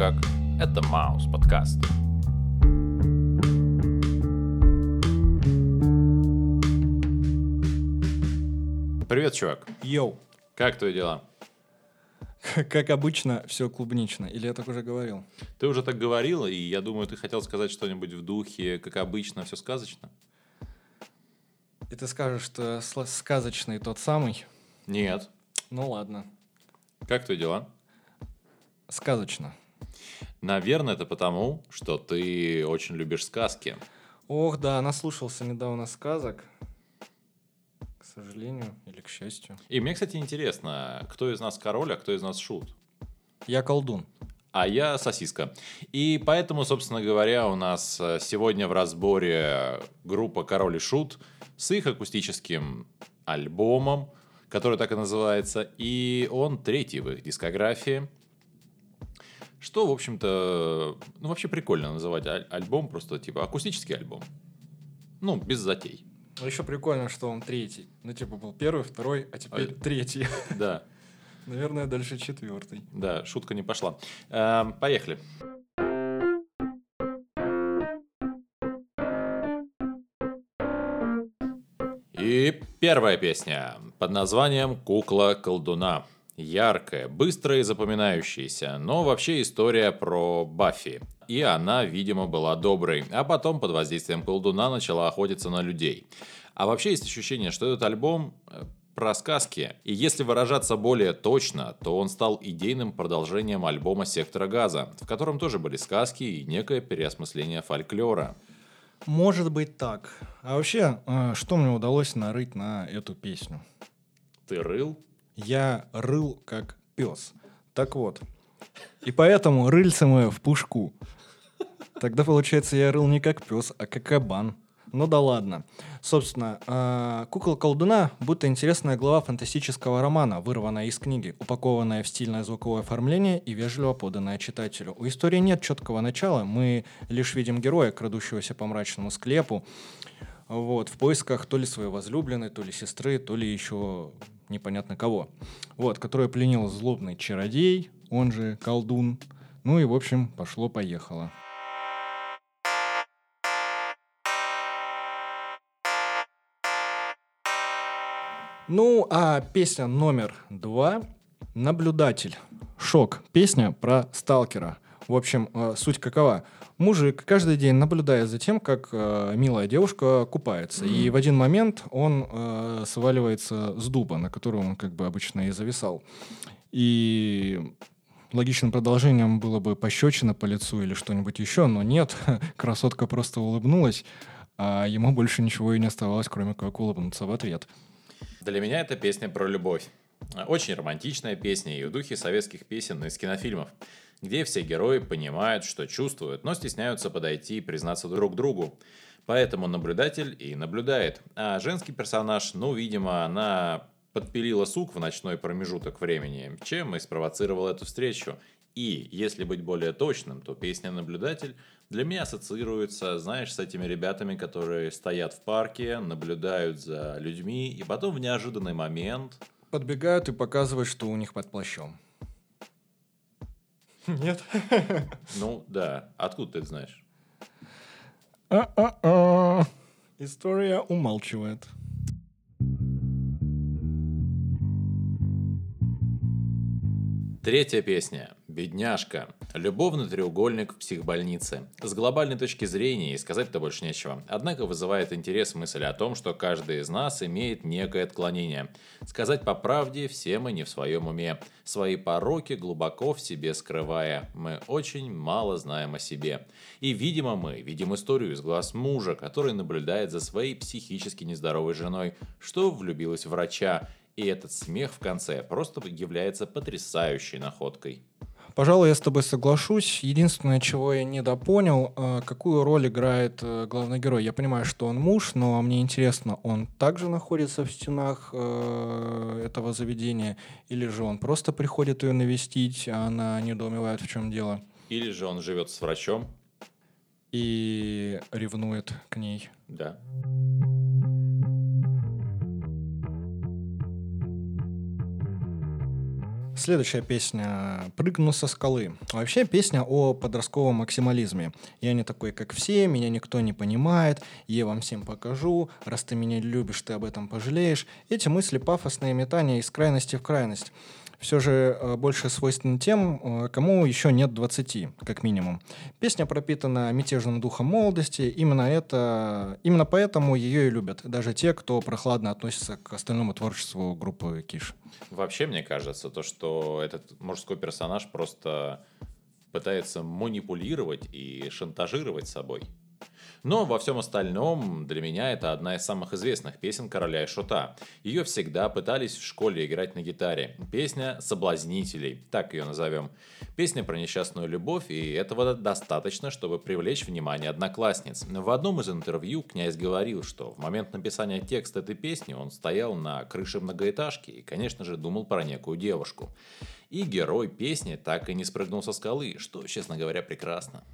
как? Это Маус подкаст. Привет, чувак. Йоу, Как твои дела? как обычно, все клубнично. Или я так уже говорил? Ты уже так говорил, и я думаю, ты хотел сказать что-нибудь в духе, как обычно, все сказочно. И ты скажешь, что сказочный тот самый? Нет. Ну ладно, Как твои дела? сказочно. Наверное, это потому, что ты очень любишь сказки. Ох, да, наслушался недавно сказок. К сожалению или к счастью. И мне, кстати, интересно, кто из нас король, а кто из нас шут? Я колдун. А я сосиска. И поэтому, собственно говоря, у нас э, сегодня в разборе группа Король и Шут с их акустическим альбомом, который так и называется, и он третий в их дискографии. Что, в общем-то, ну вообще прикольно называть аль- альбом просто типа акустический альбом. Ну, без затей. А еще прикольно, что он третий. Ну, типа, был первый, второй, а теперь А- третий. Да, Наверное, дальше четвертый. да, шутка не пошла. Эм, Поехали. И первая песня под названием «Кукла колдуна». Яркая, быстрая и запоминающаяся, но вообще история про Баффи. И она, видимо, была доброй, а потом под воздействием колдуна начала охотиться на людей. А вообще есть ощущение, что этот альбом э, про сказки. И если выражаться более точно, то он стал идейным продолжением альбома «Сектора газа», в котором тоже были сказки и некое переосмысление фольклора. Может быть так. А вообще, э, что мне удалось нарыть на эту песню? Ты рыл? Я рыл как пес. Так вот. И поэтому рыльце мое в пушку. Тогда, получается, я рыл не как пес, а как кабан. Ну да ладно. Собственно, э, «Кукла колдуна» будто интересная глава фантастического романа, вырванная из книги, упакованная в стильное звуковое оформление и вежливо поданная читателю. У истории нет четкого начала, мы лишь видим героя, крадущегося по мрачному склепу, вот, в поисках то ли своей возлюбленной, то ли сестры, то ли еще непонятно кого. Вот, которую пленил злобный чародей, он же колдун. Ну и, в общем, пошло-поехало. Ну, а песня номер два «Наблюдатель». Шок. Песня про сталкера. В общем, э, суть какова? Мужик каждый день наблюдает за тем, как э, милая девушка купается. И в один момент он э, сваливается с дуба, на котором он как бы обычно и зависал. И логичным продолжением было бы пощечина по лицу или что-нибудь еще, но нет. Красотка просто улыбнулась, а ему больше ничего и не оставалось, кроме как улыбнуться в ответ. Для меня это песня про любовь. Очень романтичная песня и в духе советских песен из кинофильмов, где все герои понимают, что чувствуют, но стесняются подойти и признаться друг другу. Поэтому наблюдатель и наблюдает. А женский персонаж, ну, видимо, она подпилила сук в ночной промежуток времени, чем и спровоцировал эту встречу. И, если быть более точным, то песня «Наблюдатель» для меня ассоциируется, знаешь, с этими ребятами, которые стоят в парке, наблюдают за людьми, и потом в неожиданный момент Подбегают и показывают, что у них под плащом. Нет? Ну да, откуда ты это знаешь? А-а-а. История умалчивает. Третья песня. «Бедняжка». Любовный треугольник в психбольнице. С глобальной точки зрения и сказать-то больше нечего. Однако вызывает интерес мысль о том, что каждый из нас имеет некое отклонение. Сказать по правде, все мы не в своем уме. Свои пороки глубоко в себе скрывая. Мы очень мало знаем о себе. И, видимо, мы видим историю из глаз мужа, который наблюдает за своей психически нездоровой женой, что влюбилась в врача, и этот смех в конце просто является потрясающей находкой. Пожалуй, я с тобой соглашусь. Единственное, чего я недопонял, э, какую роль играет э, главный герой. Я понимаю, что он муж, но мне интересно, он также находится в стенах э, этого заведения, или же он просто приходит ее навестить, а она недоумевает, в чем дело, Или же он живет с врачом, и ревнует к ней. да. Следующая песня «Прыгну со скалы». Вообще песня о подростковом максимализме. Я не такой, как все, меня никто не понимает, я вам всем покажу, раз ты меня любишь, ты об этом пожалеешь. Эти мысли пафосные метания из крайности в крайность все же э, больше свойственно тем, э, кому еще нет 20, как минимум. Песня пропитана мятежным духом молодости, именно, это, именно поэтому ее и любят, даже те, кто прохладно относится к остальному творчеству группы Киш. Вообще, мне кажется, то, что этот мужской персонаж просто пытается манипулировать и шантажировать собой. Но во всем остальном для меня это одна из самых известных песен короля и шута. Ее всегда пытались в школе играть на гитаре. Песня «Соблазнителей», так ее назовем. Песня про несчастную любовь, и этого достаточно, чтобы привлечь внимание одноклассниц. В одном из интервью князь говорил, что в момент написания текста этой песни он стоял на крыше многоэтажки и, конечно же, думал про некую девушку. И герой песни так и не спрыгнул со скалы, что, честно говоря, прекрасно.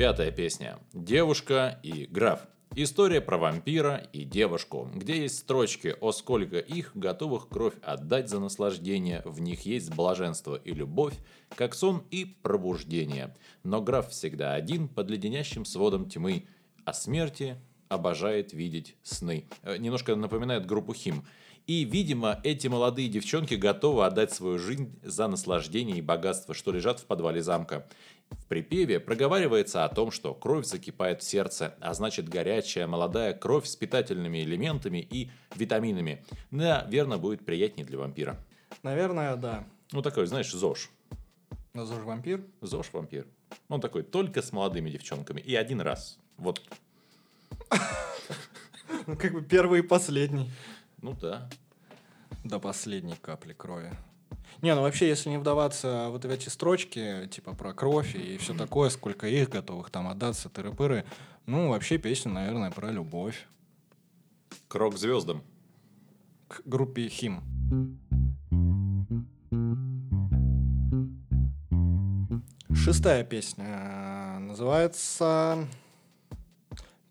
Пятая песня. Девушка и граф. История про вампира и девушку, где есть строчки о сколько их, готовых кровь отдать за наслаждение, в них есть блаженство и любовь, как сон и пробуждение. Но граф всегда один под леденящим сводом тьмы, о смерти обожает видеть сны. Э, немножко напоминает группу Хим. И, видимо, эти молодые девчонки готовы отдать свою жизнь за наслаждение и богатство, что лежат в подвале замка. В припеве проговаривается о том, что кровь закипает в сердце, а значит горячая молодая кровь с питательными элементами и витаминами. Наверное, будет приятнее для вампира. Наверное, да. Ну такой, знаешь, ЗОЖ. Но ЗОЖ вампир? ЗОЖ вампир. Он такой, только с молодыми девчонками. И один раз. Вот. Ну, как бы первый и последний. Ну да. До последней капли крови. Не, ну вообще, если не вдаваться вот в эти строчки, типа про кровь и все такое, сколько их готовых там отдаться, тыры-пыры, ну, вообще песня, наверное, про любовь. Крок звездам. К группе Хим. Шестая песня э, называется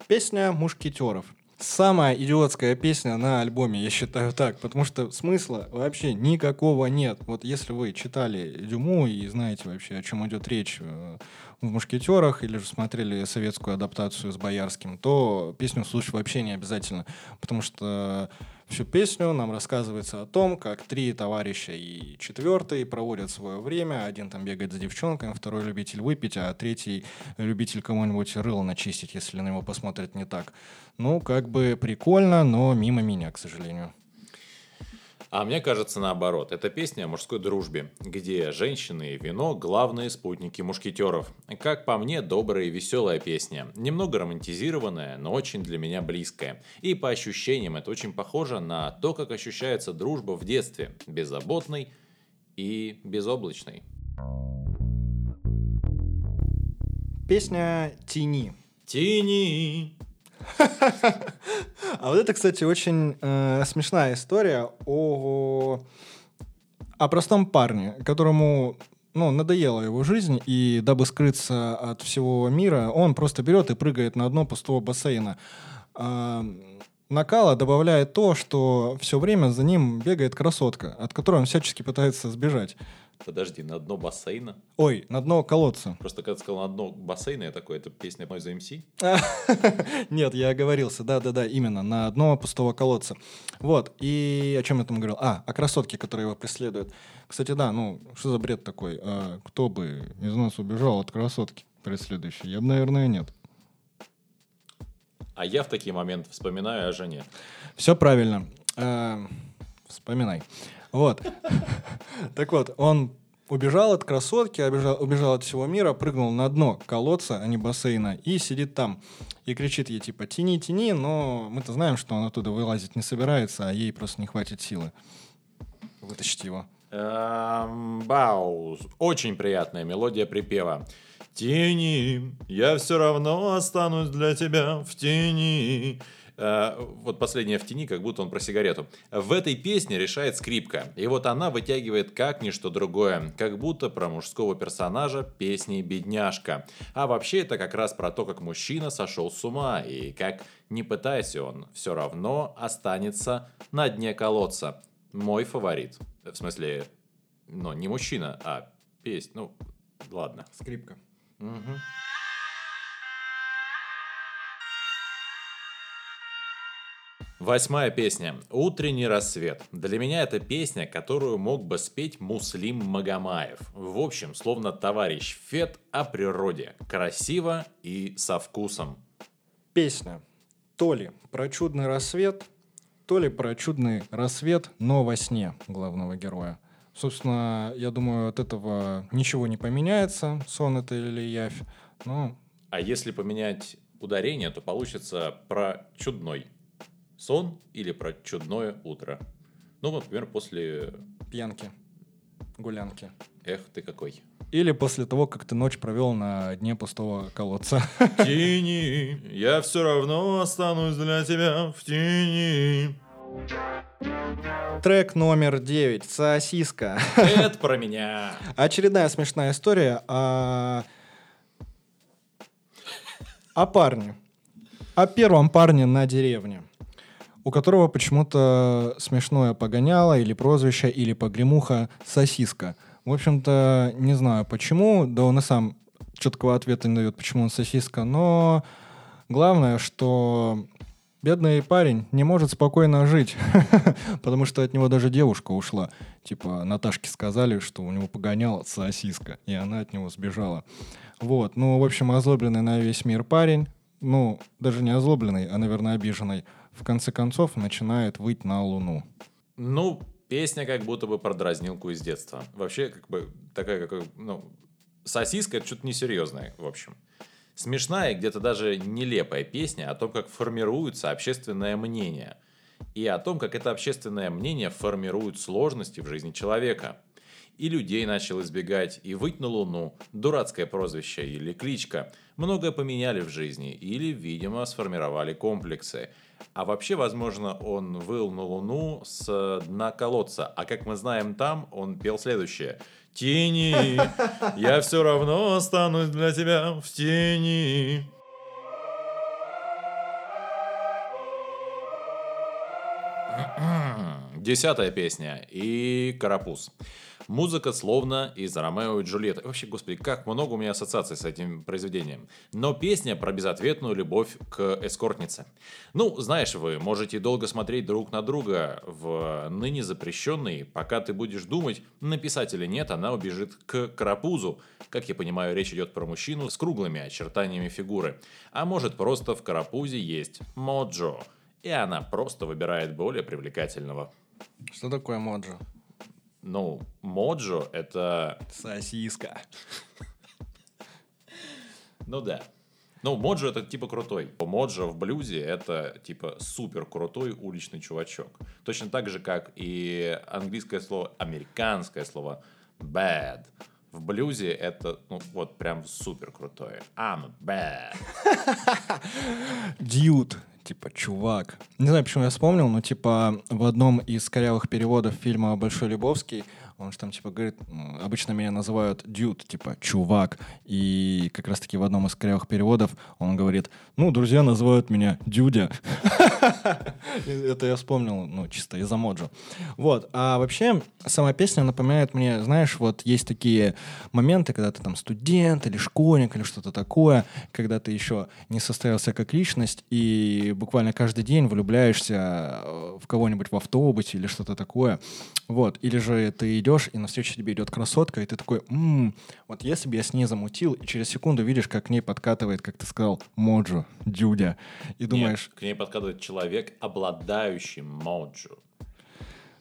«Песня мушкетеров». Самая идиотская песня на альбоме, я считаю так, потому что смысла вообще никакого нет. Вот если вы читали Дюму и знаете вообще, о чем идет речь э, в «Мушкетерах» или же смотрели советскую адаптацию с Боярским, то песню слушать вообще не обязательно, потому что всю песню нам рассказывается о том, как три товарища и четвертый проводят свое время. Один там бегает за девчонками, второй любитель выпить, а третий любитель кому-нибудь рыло начистить, если на него посмотрят не так. Ну, как бы прикольно, но мимо меня, к сожалению. А мне кажется наоборот. Это песня о мужской дружбе, где женщины и вино – главные спутники мушкетеров. Как по мне, добрая и веселая песня. Немного романтизированная, но очень для меня близкая. И по ощущениям это очень похоже на то, как ощущается дружба в детстве. Беззаботной и безоблачной. Песня «Тени». Тени, а вот это, кстати, очень э, смешная история о, о простом парне, которому ну, надоела его жизнь, и дабы скрыться от всего мира, он просто берет и прыгает на дно пустого бассейна. А, накала добавляет то, что все время за ним бегает красотка, от которой он всячески пытается сбежать. Подожди, на дно бассейна? Ой, на дно колодца. Просто когда ты сказал на дно бассейна, я такой, это песня мой за МС? Нет, я оговорился, да-да-да, именно, на дно пустого колодца. Вот, и о чем я там говорил? А, о красотке, которая его преследует. Кстати, да, ну, что за бред такой? А, кто бы из нас убежал от красотки преследующей? Я бы, наверное, нет. А я в такие моменты вспоминаю о жене. Все правильно. А, вспоминай. Вот. Так вот, он убежал от красотки, убежал, убежал от всего мира, прыгнул на дно колодца, а не бассейна, и сидит там. И кричит ей, типа, тяни, тяни, но мы-то знаем, что он оттуда вылазить не собирается, а ей просто не хватит силы вытащить его. Эм, Бауз. Очень приятная мелодия припева. Тени, я все равно останусь для тебя в тени. Э, вот последняя в тени, как будто он про сигарету. В этой песне решает скрипка. И вот она вытягивает как ничто другое. Как будто про мужского персонажа песни «Бедняжка». А вообще это как раз про то, как мужчина сошел с ума. И как, не пытайся он, все равно останется на дне колодца. Мой фаворит. В смысле, ну, не мужчина, а песня. Ну, ладно. Скрипка. Угу. Восьмая песня. «Утренний рассвет». Для меня это песня, которую мог бы спеть Муслим Магомаев. В общем, словно товарищ Фет о природе. Красиво и со вкусом. Песня. То ли про чудный рассвет, то ли про чудный рассвет, но во сне главного героя. Собственно, я думаю, от этого ничего не поменяется, сон это или явь. Но А если поменять ударение, то получится про чудной сон или про чудное утро. Ну, вот, например, после пьянки, гулянки. «Эх, ты какой». Или после того, как ты ночь провел на дне пустого колодца. Тени, я все равно останусь для тебя в тени. Трек номер 9. Сосиска. Это про меня. Очередная смешная история о... о парне. О первом парне на деревне у которого почему-то смешное погоняло или прозвище, или погремуха «сосиска». В общем-то, не знаю почему, да он и сам четкого ответа не дает, почему он сосиска, но главное, что бедный парень не может спокойно жить, потому что от него даже девушка ушла. Типа Наташке сказали, что у него погоняла сосиска, и она от него сбежала. Вот, ну, в общем, озлобленный на весь мир парень, ну, даже не озлобленный, а, наверное, обиженный, в конце концов начинает выть на Луну. Ну, песня как будто бы про дразнилку из детства. Вообще, как бы, такая, как, ну, сосиска — это что-то несерьезное, в общем. Смешная и где-то даже нелепая песня о том, как формируется общественное мнение. И о том, как это общественное мнение формирует сложности в жизни человека. И людей начал избегать, и выть на луну, дурацкое прозвище или кличка. Многое поменяли в жизни, или, видимо, сформировали комплексы – а вообще, возможно, он выл на Луну с дна колодца. А как мы знаем там, он пел следующее. Тени, я все равно останусь для тебя в тени. Десятая песня. И Карапуз. Музыка словно из Ромео и Джульетты. Вообще, господи, как много у меня ассоциаций с этим произведением. Но песня про безответную любовь к эскортнице. Ну, знаешь, вы можете долго смотреть друг на друга в ныне запрещенный, пока ты будешь думать, написать или нет, она убежит к карапузу. Как я понимаю, речь идет про мужчину с круглыми очертаниями фигуры. А может просто в карапузе есть моджо. И она просто выбирает более привлекательного. Что такое моджо? Ну, моджо — это... Сосиска. Ну да. Ну, моджо это типа крутой. Моджо в блюзе это типа супер крутой уличный чувачок. Точно так же, как и английское слово, американское слово bad. В блюзе это, ну, вот прям супер крутое. I'm bad. Dude типа, чувак. Не знаю, почему я вспомнил, но, типа, в одном из корявых переводов фильма «Большой Любовский» Он же там типа говорит, обычно меня называют дюд, типа чувак. И как раз таки в одном из кривых переводов он говорит, ну, друзья называют меня дюдя. Это я вспомнил, ну, чисто из-за моджо. Вот. А вообще, сама песня напоминает мне, знаешь, вот есть такие моменты, когда ты там студент или школьник или что-то такое, когда ты еще не состоялся как личность и буквально каждый день влюбляешься э, в кого-нибудь в автобусе или что-то такое. Вот. Или же ты идешь идешь, и навстречу тебе идет красотка, и ты такой, м-м, вот если бы я с ней замутил, и через секунду видишь, как к ней подкатывает, как ты сказал, моджо, дюдя, и думаешь... Нет, к ней подкатывает человек, обладающий моджо.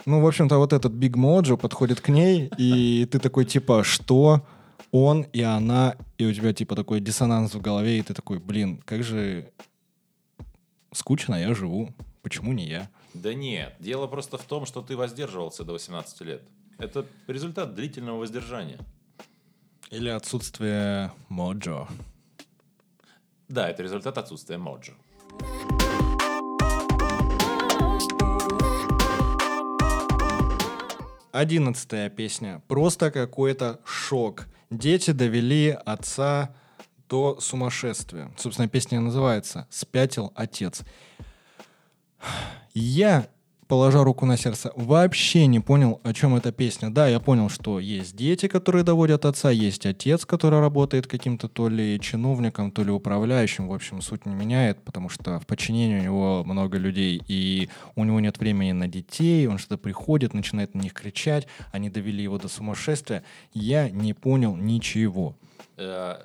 Ну, в общем-то, вот этот Биг Моджо подходит к ней, и ты такой, типа, что? Он и она, и у тебя, типа, такой диссонанс в голове, и ты такой, блин, как же скучно я живу, почему не я? Да нет, дело просто в том, что ты воздерживался до 18 лет. Это результат длительного воздержания. Или отсутствие моджо. Да, это результат отсутствия моджо. Одиннадцатая песня. Просто какой-то шок. Дети довели отца до сумасшествия. Собственно, песня называется «Спятил отец». Я положа руку на сердце, вообще не понял, о чем эта песня. Да, я понял, что есть дети, которые доводят отца, есть отец, который работает каким-то то ли чиновником, то ли управляющим. В общем, суть не меняет, потому что в подчинении у него много людей, и у него нет времени на детей, он что-то приходит, начинает на них кричать, они довели его до сумасшествия. Я не понял ничего. Э,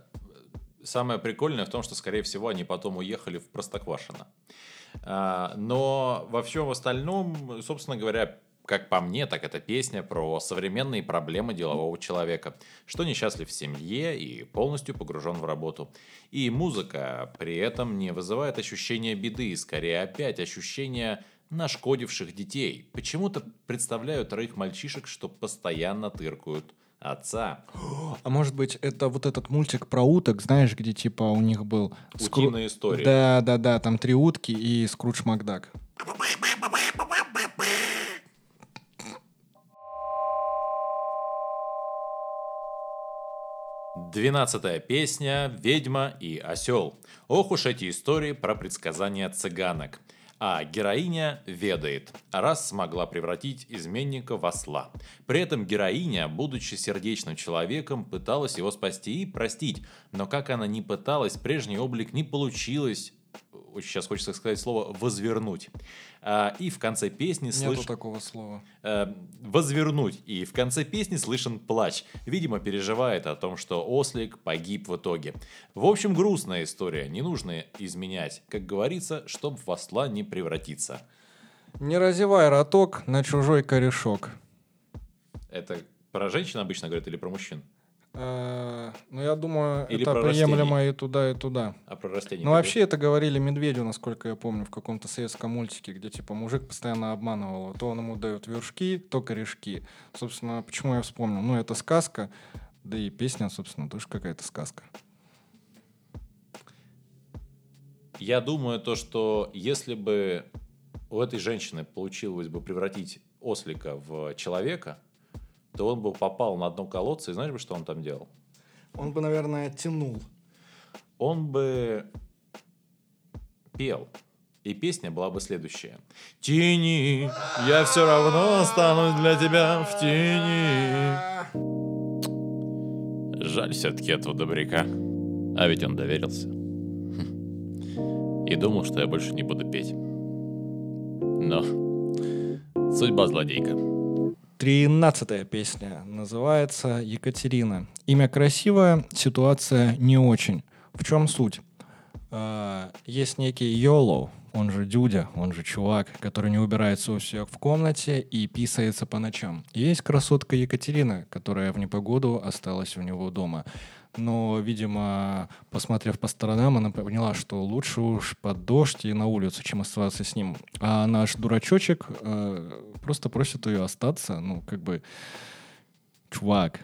самое прикольное в том, что, скорее всего, они потом уехали в Простоквашино. А, но во всем остальном, собственно говоря, как по мне, так это песня про современные проблемы делового человека, что несчастлив в семье и полностью погружен в работу. И музыка при этом не вызывает ощущения беды, скорее опять ощущение нашкодивших детей. Почему-то представляют троих мальчишек, что постоянно тыркают отца. А может быть, это вот этот мультик про уток, знаешь, где типа у них был... Утиная история. Да, да, да, там три утки и Скрудж Макдак. Двенадцатая песня «Ведьма и осел». Ох уж эти истории про предсказания цыганок – а героиня ведает, раз смогла превратить изменника в осла. При этом героиня, будучи сердечным человеком, пыталась его спасти и простить. Но как она не пыталась, прежний облик не получилось сейчас хочется сказать слово «возвернуть». А, и в конце песни слышен... Нету такого слова. А, «Возвернуть». И в конце песни слышен плач. Видимо, переживает о том, что ослик погиб в итоге. В общем, грустная история. Не нужно изменять. Как говорится, чтоб в осла не превратиться. Не разевай роток на чужой корешок. Это про женщин обычно говорят или про мужчин? Э, ну, я думаю, Или это приемлемо растений. и туда, и туда. А про растения? Ну, вообще это говорили медведю, насколько я помню, в каком-то советском мультике, где, типа, мужик постоянно обманывал. То он ему дает вершки, то корешки. Собственно, почему я вспомнил? Ну, это сказка, да и песня, собственно, тоже какая-то сказка. Я думаю, то, что если бы у этой женщины получилось бы превратить ослика в человека, то он бы попал на дно колодца, и знаешь бы, что он там делал? Он бы, наверное, тянул. Он бы пел. И песня была бы следующая. Тени, я все равно останусь для тебя в тени. Жаль все-таки этого добряка. А ведь он доверился. И думал, что я больше не буду петь. Но судьба злодейка. Тринадцатая песня называется «Екатерина». Имя красивое, ситуация не очень. В чем суть? А, есть некий Йоло, он же Дюдя, он же чувак, который не убирается у всех в комнате и писается по ночам. Есть красотка Екатерина, которая в непогоду осталась у него дома но, видимо, посмотрев по сторонам, она поняла, что лучше уж под дождь и на улицу, чем оставаться с ним. А наш дурачочек э, просто просит ее остаться, ну, как бы, чувак,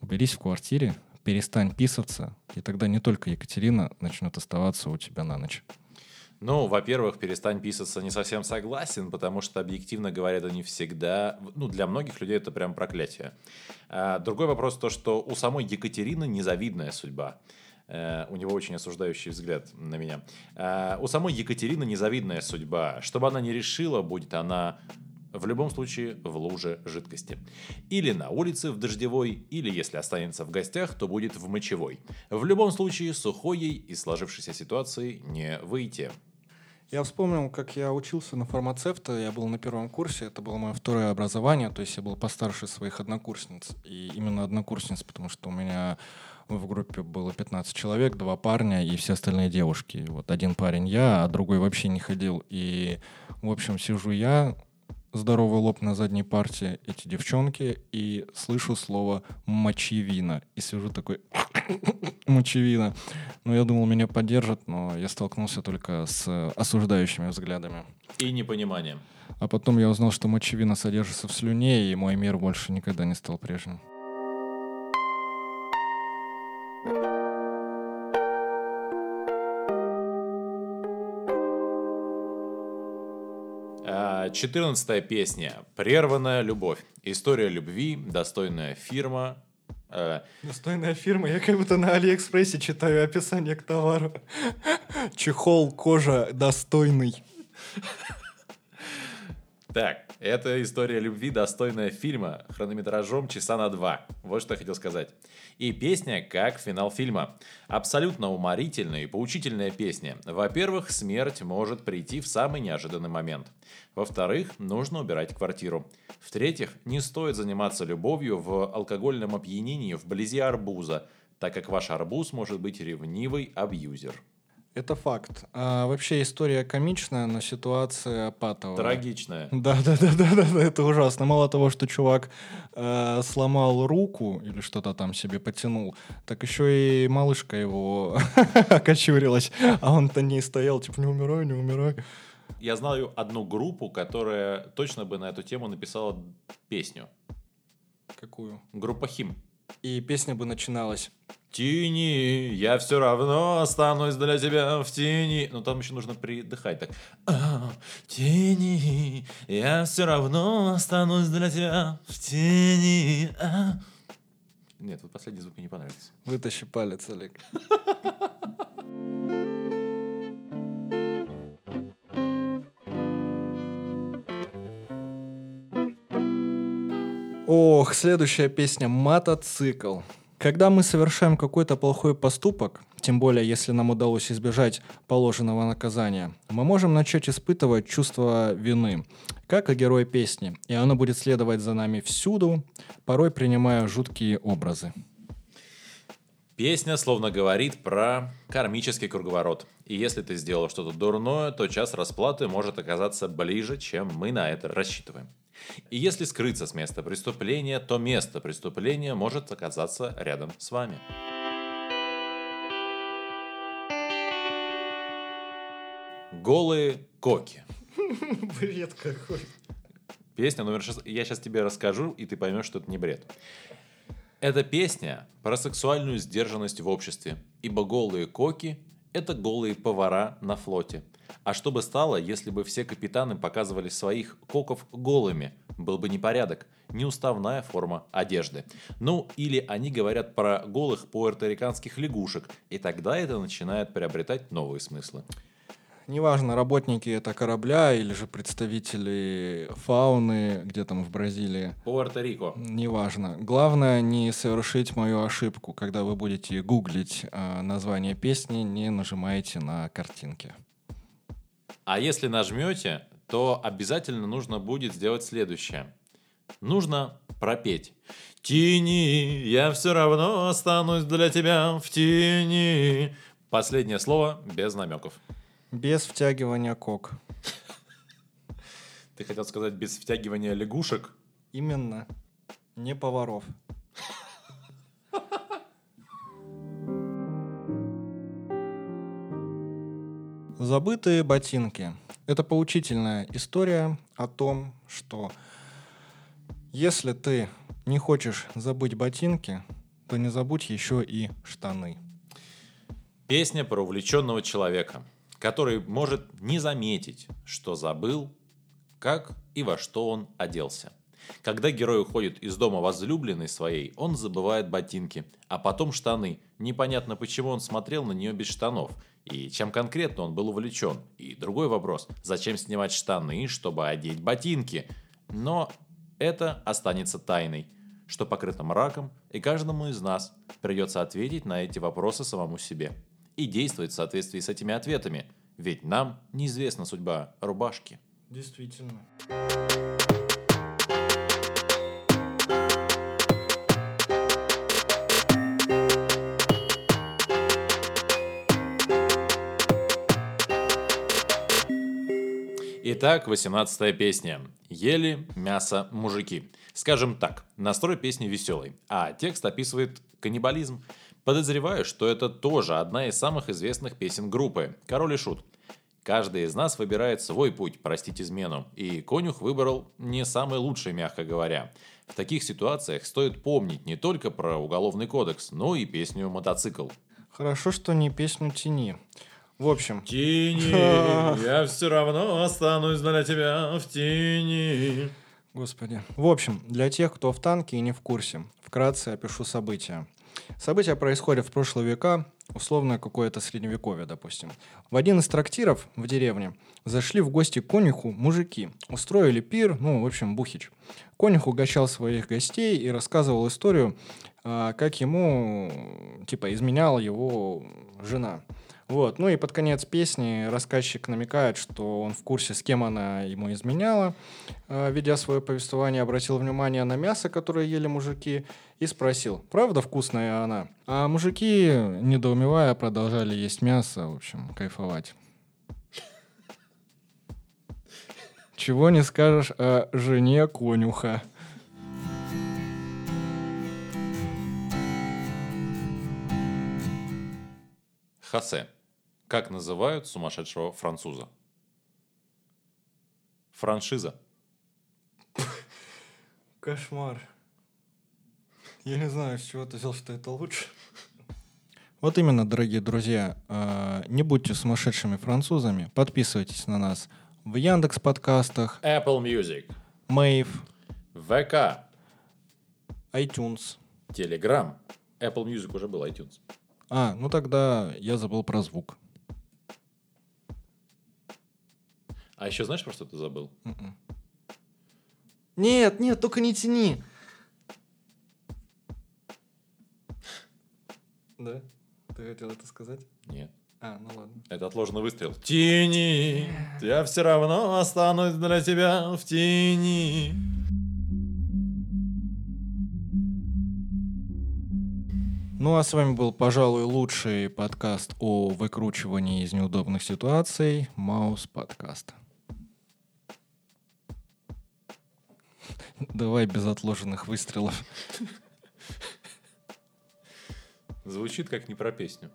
уберись в квартире, перестань писаться, и тогда не только Екатерина начнет оставаться у тебя на ночь. Ну, во-первых, перестань писаться не совсем согласен, потому что, объективно говоря, это не всегда... Ну, для многих людей это прям проклятие. А, другой вопрос то, что у самой Екатерины незавидная судьба. Uh, у него очень осуждающий взгляд на меня. Uh, у самой Екатерины незавидная судьба. Что бы она ни решила, будет она в любом случае в луже жидкости. Или на улице в дождевой, или если останется в гостях, то будет в мочевой. В любом случае сухой ей из сложившейся ситуации не выйти. Я вспомнил, как я учился на фармацевта, я был на первом курсе, это было мое второе образование, то есть я был постарше своих однокурсниц. И именно однокурсниц, потому что у меня в группе было 15 человек, два парня и все остальные девушки. Вот один парень я, а другой вообще не ходил. И, в общем, сижу я, здоровый лоб на задней партии, эти девчонки, и слышу слово «мочевина». И сижу такой «мочевина». Ну, я думал, меня поддержат, но я столкнулся только с осуждающими взглядами. И непониманием. А потом я узнал, что мочевина содержится в слюне, и мой мир больше никогда не стал прежним. 14 песня. Прерванная любовь. История любви, достойная фирма. Э, Достойная фирма. Я как будто на Алиэкспрессе читаю описание к товару. Чехол, кожа, достойный. Так, это история любви, достойная фильма, хронометражом часа на два. Вот что я хотел сказать. И песня как финал фильма. Абсолютно уморительная и поучительная песня. Во-первых, смерть может прийти в самый неожиданный момент. Во-вторых, нужно убирать квартиру. В-третьих, не стоит заниматься любовью в алкогольном опьянении вблизи арбуза, так как ваш арбуз может быть ревнивый абьюзер. Это факт. А, вообще история комичная, но ситуация патовая. Трагичная. Да, да, да, да, да, да, это ужасно. Мало того, что чувак э, сломал руку или что-то там себе потянул, так еще и малышка его окочурилась, а он-то не стоял, типа, не умирай, не умирай. Я знаю одну группу, которая точно бы на эту тему написала песню. Какую? Группа Хим. И песня бы начиналась. Тени, я все равно останусь для тебя в тени. Но там еще нужно придыхать так. «А, Тени, я все равно останусь для тебя в тени. а». Нет, вот последний звук мне не понравился. Вытащи палец, Олег. Ох, следующая песня «Мотоцикл». Когда мы совершаем какой-то плохой поступок, тем более если нам удалось избежать положенного наказания, мы можем начать испытывать чувство вины, как и герой песни, и оно будет следовать за нами всюду, порой принимая жуткие образы. Песня словно говорит про кармический круговорот. И если ты сделал что-то дурное, то час расплаты может оказаться ближе, чем мы на это рассчитываем. И если скрыться с места преступления, то место преступления может оказаться рядом с вами. Голые коки. Бред какой. Песня номер 6. Я сейчас тебе расскажу, и ты поймешь, что это не бред. Эта песня про сексуальную сдержанность в обществе, ибо голые коки – это голые повара на флоте. А что бы стало, если бы все капитаны показывали своих коков голыми? Был бы непорядок, неуставная форма одежды. Ну, или они говорят про голых пуэрториканских лягушек, и тогда это начинает приобретать новые смыслы. Неважно, работники это корабля или же представители фауны, где там в Бразилии. Пуэрто-Рико. Неважно. Главное не совершить мою ошибку. Когда вы будете гуглить э, название песни, не нажимайте на картинки. А если нажмете, то обязательно нужно будет сделать следующее. Нужно пропеть. Тени, я все равно останусь для тебя в тени. Последнее слово без намеков. Без втягивания кок. Ты хотел сказать без втягивания лягушек? Именно. Не поваров. Забытые ботинки. Это поучительная история о том, что если ты не хочешь забыть ботинки, то не забудь еще и штаны. Песня про увлеченного человека, который может не заметить, что забыл, как и во что он оделся. Когда герой уходит из дома возлюбленной своей, он забывает ботинки, а потом штаны. Непонятно, почему он смотрел на нее без штанов, и чем конкретно он был увлечен. И другой вопрос, зачем снимать штаны, чтобы одеть ботинки? Но это останется тайной, что покрыто мраком, и каждому из нас придется ответить на эти вопросы самому себе. И действовать в соответствии с этими ответами, ведь нам неизвестна судьба рубашки. Действительно. Итак, 18 песня. Ели мясо мужики. Скажем так, настрой песни веселый, а текст описывает каннибализм. Подозреваю, что это тоже одна из самых известных песен группы «Король и Шут». Каждый из нас выбирает свой путь простить измену, и конюх выбрал не самый лучший, мягко говоря. В таких ситуациях стоит помнить не только про уголовный кодекс, но и песню «Мотоцикл». Хорошо, что не песню «Тени». В общем, Тени, я все равно останусь для тебя в тени. Господи. В общем, для тех, кто в танке и не в курсе, вкратце опишу события. События происходят в прошлые века, условно какое-то средневековье, допустим. В один из трактиров в деревне зашли в гости к конюху мужики. Устроили пир, ну, в общем, бухич. Конюх угощал своих гостей и рассказывал историю, а, как ему, типа, изменяла его жена. Вот. Ну и под конец песни рассказчик намекает, что он в курсе, с кем она ему изменяла. Э, ведя свое повествование, обратил внимание на мясо, которое ели мужики, и спросил, правда вкусная она? А мужики, недоумевая, продолжали есть мясо, в общем, кайфовать. Чего не скажешь о жене конюха. Хосе. Как называют сумасшедшего француза? Франшиза. Кошмар. Я не знаю, с чего ты взял, что это лучше. Вот именно, дорогие друзья, э, не будьте сумасшедшими французами, подписывайтесь на нас в Яндекс подкастах, Apple Music. Мэйв, ВК. iTunes. Telegram. Apple Music уже был, iTunes. А, ну тогда я забыл про звук. А еще знаешь, про что ты забыл? Нет, нет, только не тяни. Да? Ты хотел это сказать? Нет. А, ну ладно. Это отложенный выстрел. Тени, я все равно останусь для тебя в тени. Ну а с вами был, пожалуй, лучший подкаст о выкручивании из неудобных ситуаций. Маус подкаст. Давай без отложенных выстрелов. Звучит как не про песню.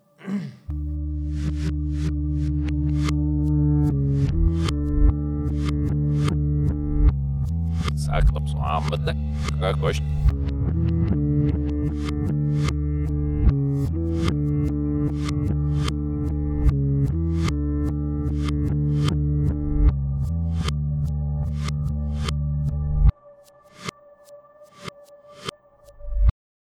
Ne kā košķi.